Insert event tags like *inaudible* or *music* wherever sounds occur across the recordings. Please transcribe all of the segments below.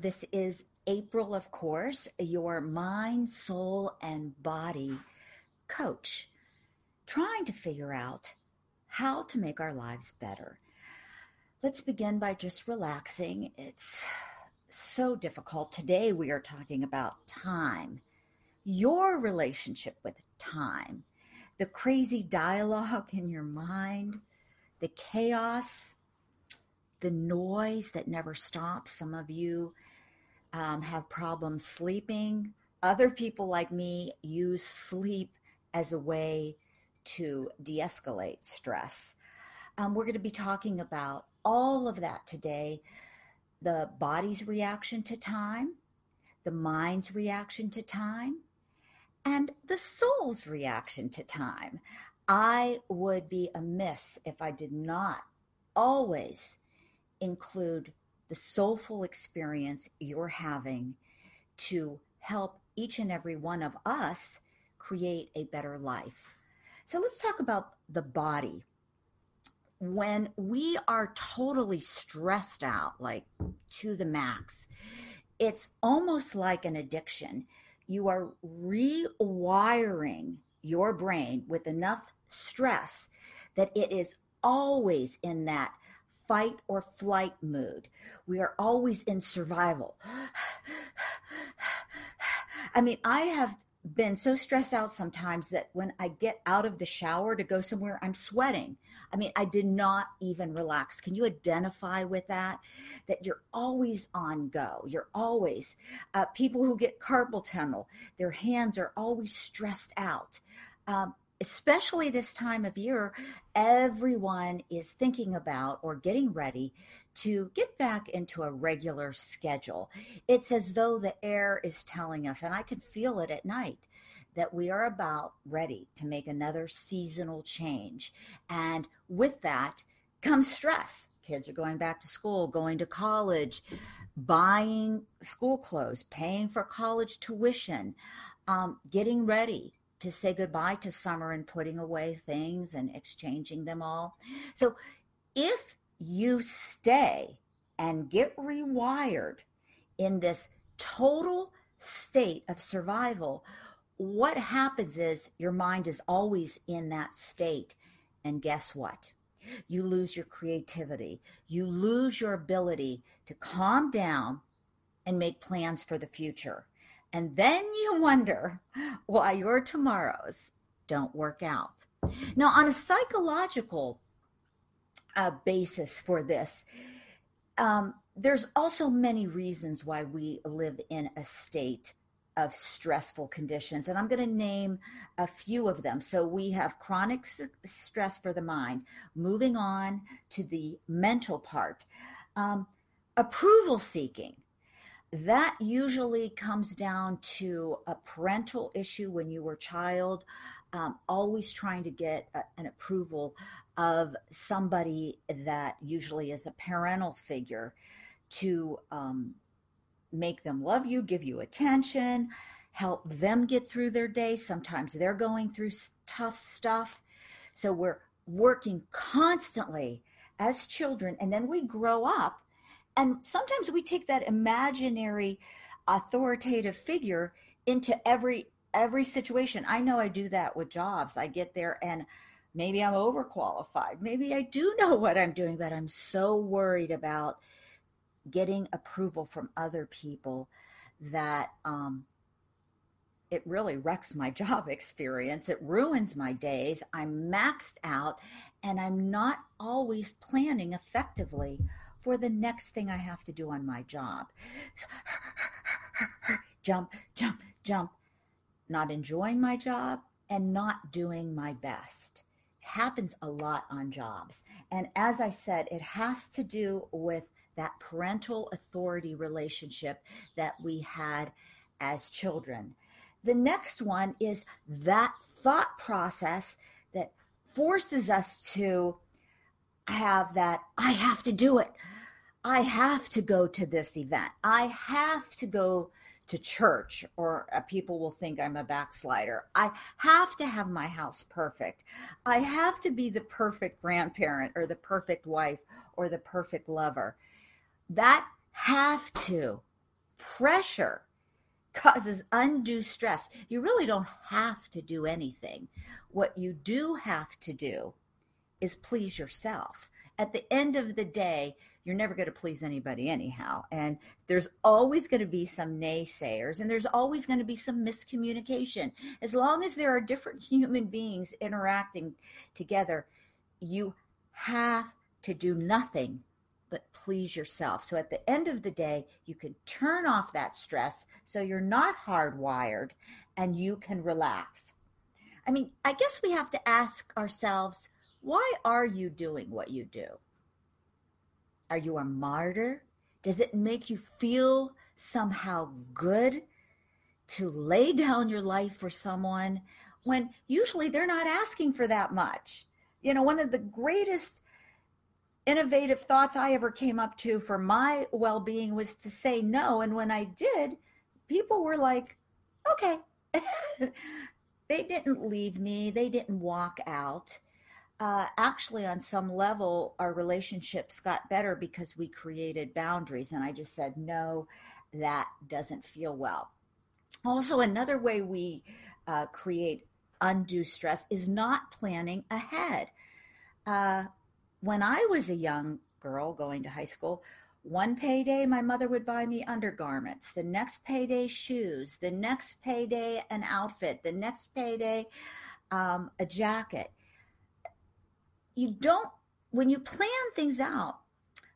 this is April, of course, your mind, soul, and body coach, trying to figure out how to make our lives better. Let's begin by just relaxing. It's so difficult. Today, we are talking about time, your relationship with time, the crazy dialogue in your mind, the chaos, the noise that never stops. Some of you um, have problems sleeping. Other people like me use sleep as a way to de escalate stress. Um, we're going to be talking about all of that today the body's reaction to time, the mind's reaction to time, and the soul's reaction to time. I would be amiss if I did not always include the soulful experience you're having to help each and every one of us create a better life. So let's talk about the body. When we are totally stressed out, like to the max, it's almost like an addiction. You are rewiring your brain with enough stress that it is always in that fight or flight mood. We are always in survival. *sighs* I mean, I have been so stressed out sometimes that when I get out of the shower to go somewhere, I'm sweating. I mean, I did not even relax. Can you identify with that? That you're always on go. You're always, uh, people who get carpal tunnel, their hands are always stressed out. Um, especially this time of year, everyone is thinking about or getting ready to get back into a regular schedule. It's as though the air is telling us, and I can feel it at night, that we are about ready to make another seasonal change. And with that comes stress. Kids are going back to school, going to college, buying school clothes, paying for college tuition, um, getting ready to say goodbye to summer and putting away things and exchanging them all. So if you stay and get rewired in this total state of survival, what happens is your mind is always in that state. And guess what? You lose your creativity. You lose your ability to calm down and make plans for the future. And then you wonder why your tomorrows don't work out. Now, on a psychological uh, basis for this, um, there's also many reasons why we live in a state of stressful conditions. And I'm going to name a few of them. So we have chronic stress for the mind, moving on to the mental part, um, approval seeking that usually comes down to a parental issue when you were a child, um, always trying to get a, an approval of somebody that usually is a parental figure to um, make them love you, give you attention, help them get through their day. Sometimes they're going through tough stuff. So we're working constantly as children, and then we grow up and sometimes we take that imaginary authoritative figure into every every situation. I know I do that with jobs. I get there and maybe I'm overqualified. Maybe I do *laughs* know what I'm doing, but I'm so worried about getting approval from other people that um, it really wrecks my *laughs* job experience. It ruins my days. I'm maxed out and I'm not always planning effectively for the next thing I have to do on my job. *laughs* jump, jump, jump. Not enjoying my job and not doing my best. Happens a lot on jobs. And as I said, it has to do with that parental authority relationship that we had as children. The next one is that thought process that forces us to have that I have to do it. I have to go to this event. I have to go to church or uh, people will think I'm a backslider. I have to have my house perfect. I have to be the perfect grandparent or the perfect wife or the perfect lover. That have to pressure causes undue stress. You really don't have to do anything. What you do have to do is please yourself. At the end of the day, you're never going to please anybody anyhow. And there's always going to be some naysayers and there's always going to be some miscommunication. As long as there are different human beings interacting together, you have to do nothing but please yourself. So at the end of the day, you can turn off that stress so you're not hardwired and you can relax. I mean, I guess we have to ask ourselves why are you doing what you do? Are you a martyr? Does it make you feel somehow good to lay *laughs* down your life for someone when usually they're not asking for that much? You know, one of the greatest innovative thoughts I ever came up to for my well being was to say no. And when I did, people were like, okay. *laughs* they didn't leave me, they didn't walk out uh, actually, on some level, our relationships got better because we created boundaries. And I just said, no, that doesn't feel well. Also, another way we uh, create undue stress is not planning ahead. Uh, when I was a young girl going to high school, one payday, my mother would buy me undergarments. The next payday, shoes. The next payday, an outfit. The next payday, um, a jacket you don't when you plan things out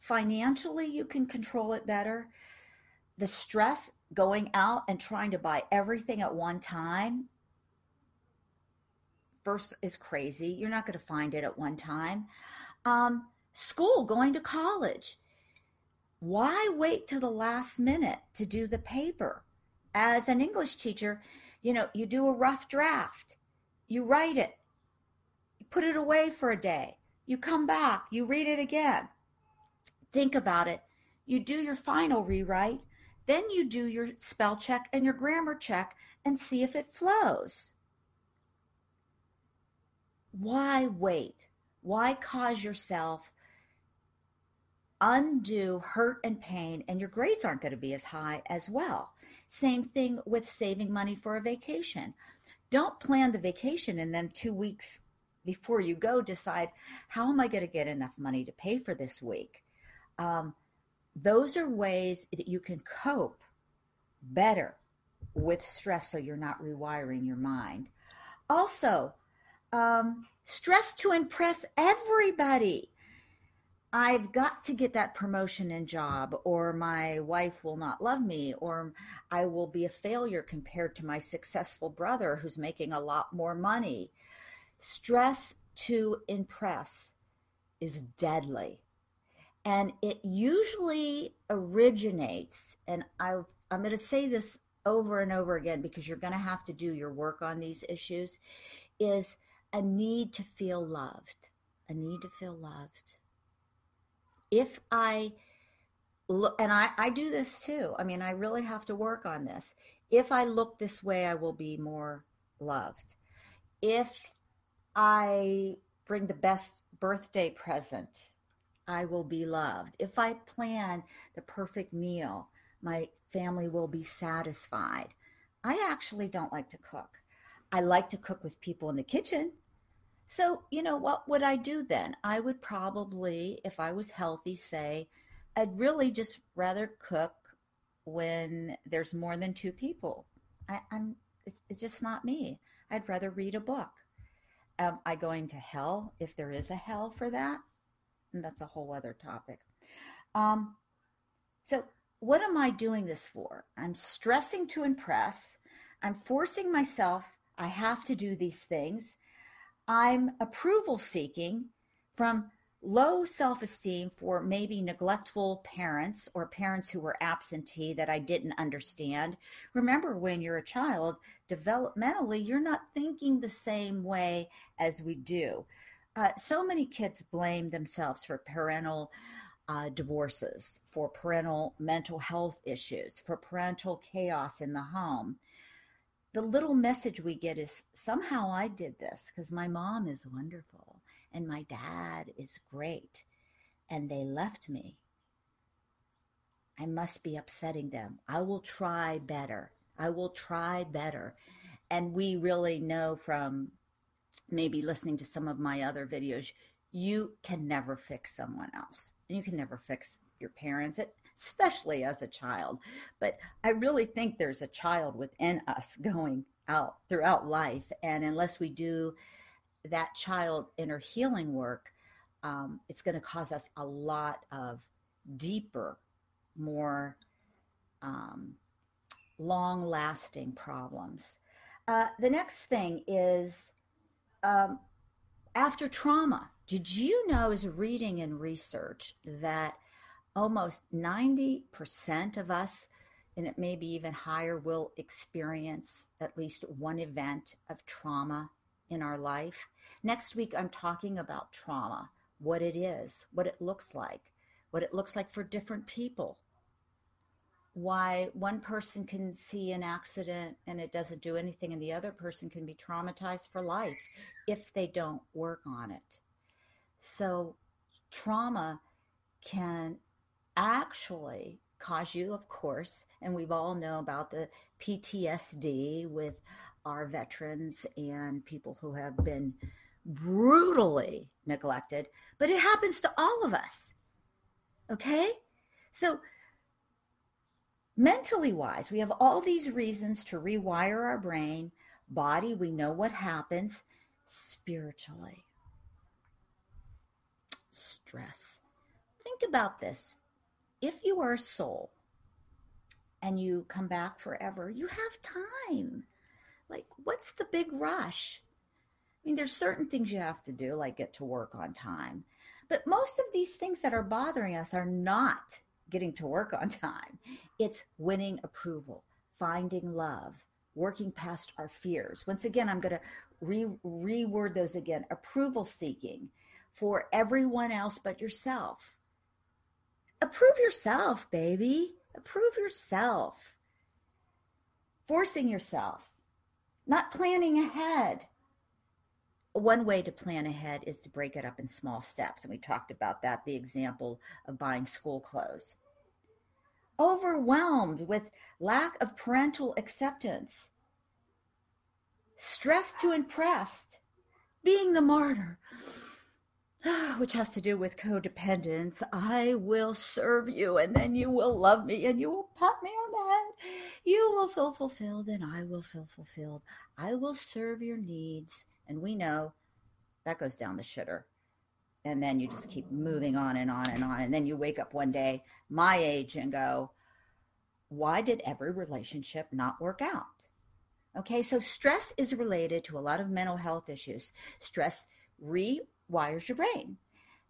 financially you can control it better. The stress going out and trying to buy everything at one time first is crazy. You're not going to find it at one time. Um, school going to college. Why wait to the last minute to do the paper? As an english teacher you know you do a rough draft. You write it put it away for a day. You come back, you read it again. Think about it. You do your final rewrite, then you do your spell check and your grammar check and see if it flows. Why wait? Why cause yourself undue hurt and pain, and your grades aren't going to be as high as well? Same thing with saving money for a vacation. Don't plan the vacation and then two weeks before you go decide how am i going to get enough money to pay for this week? Um, those are ways that you can cope better with stress so you're not rewiring your mind. Also um, stress to impress everybody. I've got to get that promotion and job, or my wife will not love me, or I will be a failure compared to my successful brother who's making a lot more money. Stress to impress is deadly. And it usually originates, and I, I'm going to say this over and over again because you're going to have to do your work on these issues, is a need to feel loved. A need to feel loved. If I look, and I, I do this too, I mean, I really have to work on this. If I look this way, I will be more loved. If I bring the best birthday present, I will be loved. If I plan the perfect meal, my family will be satisfied. I actually don't like to cook. I like to cook with people in the kitchen. So, you know, what would I do then? I would probably, if I was healthy, say, I'd really just rather cook when there's more than two people. I, am it's, it's just not me. I'd rather read a book am I going to hell if there is a hell for that? And that's a whole other topic. Um, so, what am I doing this for? I'm stressing to impress. I'm forcing myself. I have to do these things. I'm approval seeking from low self esteem for maybe neglectful parents or parents who were absentee that I didn't understand. Remember, when you're a child, developmentally, you're not thinking the same way as we do. Uh, so many kids blame themselves for parental uh, divorces, for parental mental health issues, for parental chaos in the home. The little message we get is somehow I did this because my mom is wonderful and my dad is great and they left me. I must be upsetting them. I will try better. I will try better. And we really know from maybe listening to some of my other videos, you can never fix someone else. You can never fix your parents, especially as a child. But I really think there's a child within us *laughs* going out throughout life. And unless we do that child inner healing work, um, it's going to cause us a lot of deeper, more um, long lasting problems. Uh, the next thing is um, after trauma. Did you know, as reading and research, that almost 90% of us, and it may be even higher, will experience at least one event of trauma in our life? Next week, I'm talking about trauma, what it is, what it looks like, what it looks like for different people why one person can see an accident and it doesn't do anything and the other person can be traumatized for life if they don't work on it. So trauma can actually cause you, of course, and we've all know about the PTSD with our veterans and people who have been brutally neglected, but it happens to all of us. Okay? So mentally wise, we have all these reasons to rewire our brain, body, we know what happens spiritually. Stress. Think about this. If you are a soul and you come back forever, you have time. Like, what's the big rush? I mean, there's certain things you have to do, like get to work on time. But most of these things that are bothering us are not getting to work on time. It's winning approval, finding love, working past our fears. Once again, I'm going to re- reword those again approval seeking for everyone else but yourself. Approve yourself, baby. Approve yourself. Forcing yourself, not planning ahead one way to plan ahead is to break it up in small steps. And we talked about that, the example of buying school clothes. Overwhelmed with lack of parental acceptance, stressed to impress, being the martyr, *sighs* which has to do with codependence. I will serve you, and then you will love me, and you will pat me on the head. You will feel fulfilled, and I will feel fulfilled. I will serve your needs and we know that goes down the shitter. And then you just keep moving on and on and on. And then you wake up one day, my age, and go, why did every relationship not work out? Okay, so stress is related to a lot of mental health issues. Stress rewires your brain.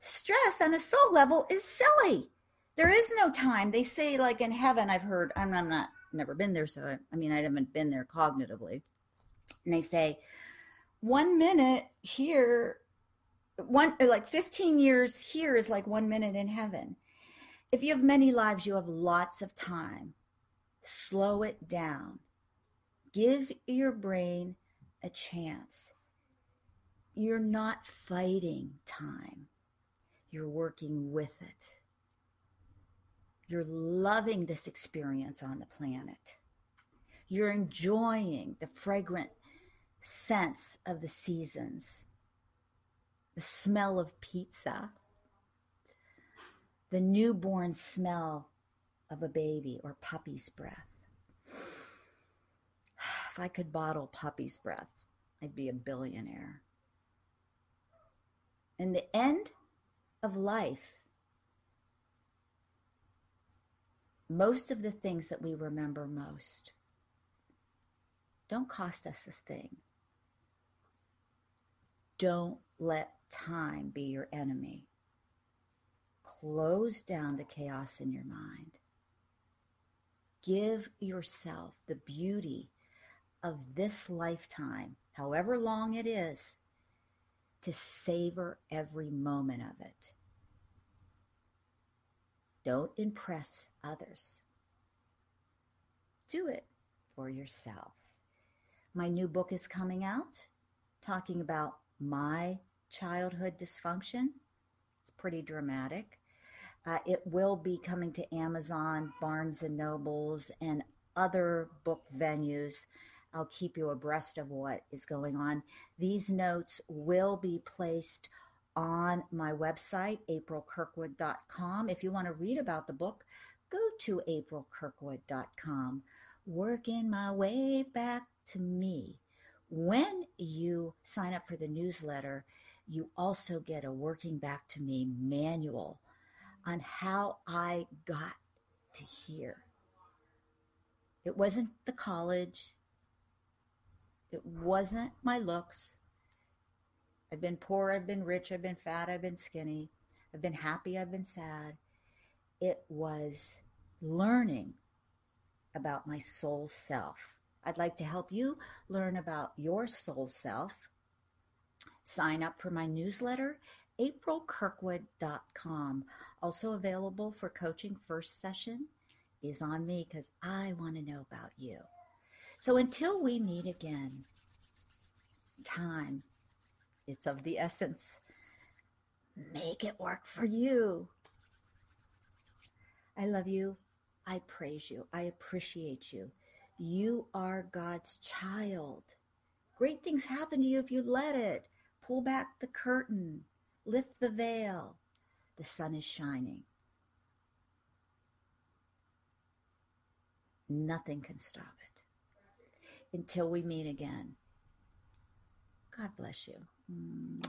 Stress on a soul level is silly. There is no time. They say, like in heaven, I've heard, I'm, I'm not, never been there, so I, I mean, I haven't been there cognitively. And they say, one minute here one like 15 years here is like one minute in heaven. If you have many lives you have lots of time. Slow it down. Give your brain a chance. You're not fighting time. You're working with it you're loving this experience on the planet you're enjoying the fragrant sense of the seasons, the smell of pizza, the newborn smell of a baby or puppy's breath. *sighs* If I could bottle puppy's breath, I'd be a billionaire. In the end of life, most of the things that we remember most don't cost us a thing. Don't let time be your enemy. Close down the chaos in your mind. Give yourself the beauty of this lifetime, however long it is, to savor every moment of it. Don't impress others. Do it for yourself. My new book is coming out talking about my childhood dysfunction. It's pretty dramatic. Uh, it will be coming to Amazon, Barnes and Nobles, and other book venues. I'll keep you abreast of what is going on. These notes will be placed on my website, aprilkirkwood.com. If you want to read about the book, go to aprilkirkwood.com. Working my way back to me. When you sign up for the newsletter, you also get a working back to me manual on how I got to here. It wasn't the college. It wasn't my looks. I've been poor, I've been rich, I've been fat, I've been skinny, I've been happy, I've been sad. It was learning about my soul self. I'd like to help you learn about your soul self. Sign up for my newsletter, aprilkirkwood.com. Also available for coaching first session is on me because I want to know about you. So until we meet again, time, it's of the essence. Make it work for you. I love you. I praise you. I appreciate you. You are God's child. Great things happen to you if you let it. Pull back the curtain, lift the veil. The sun is shining. Nothing can stop it. Until we meet again. God bless you. Mm.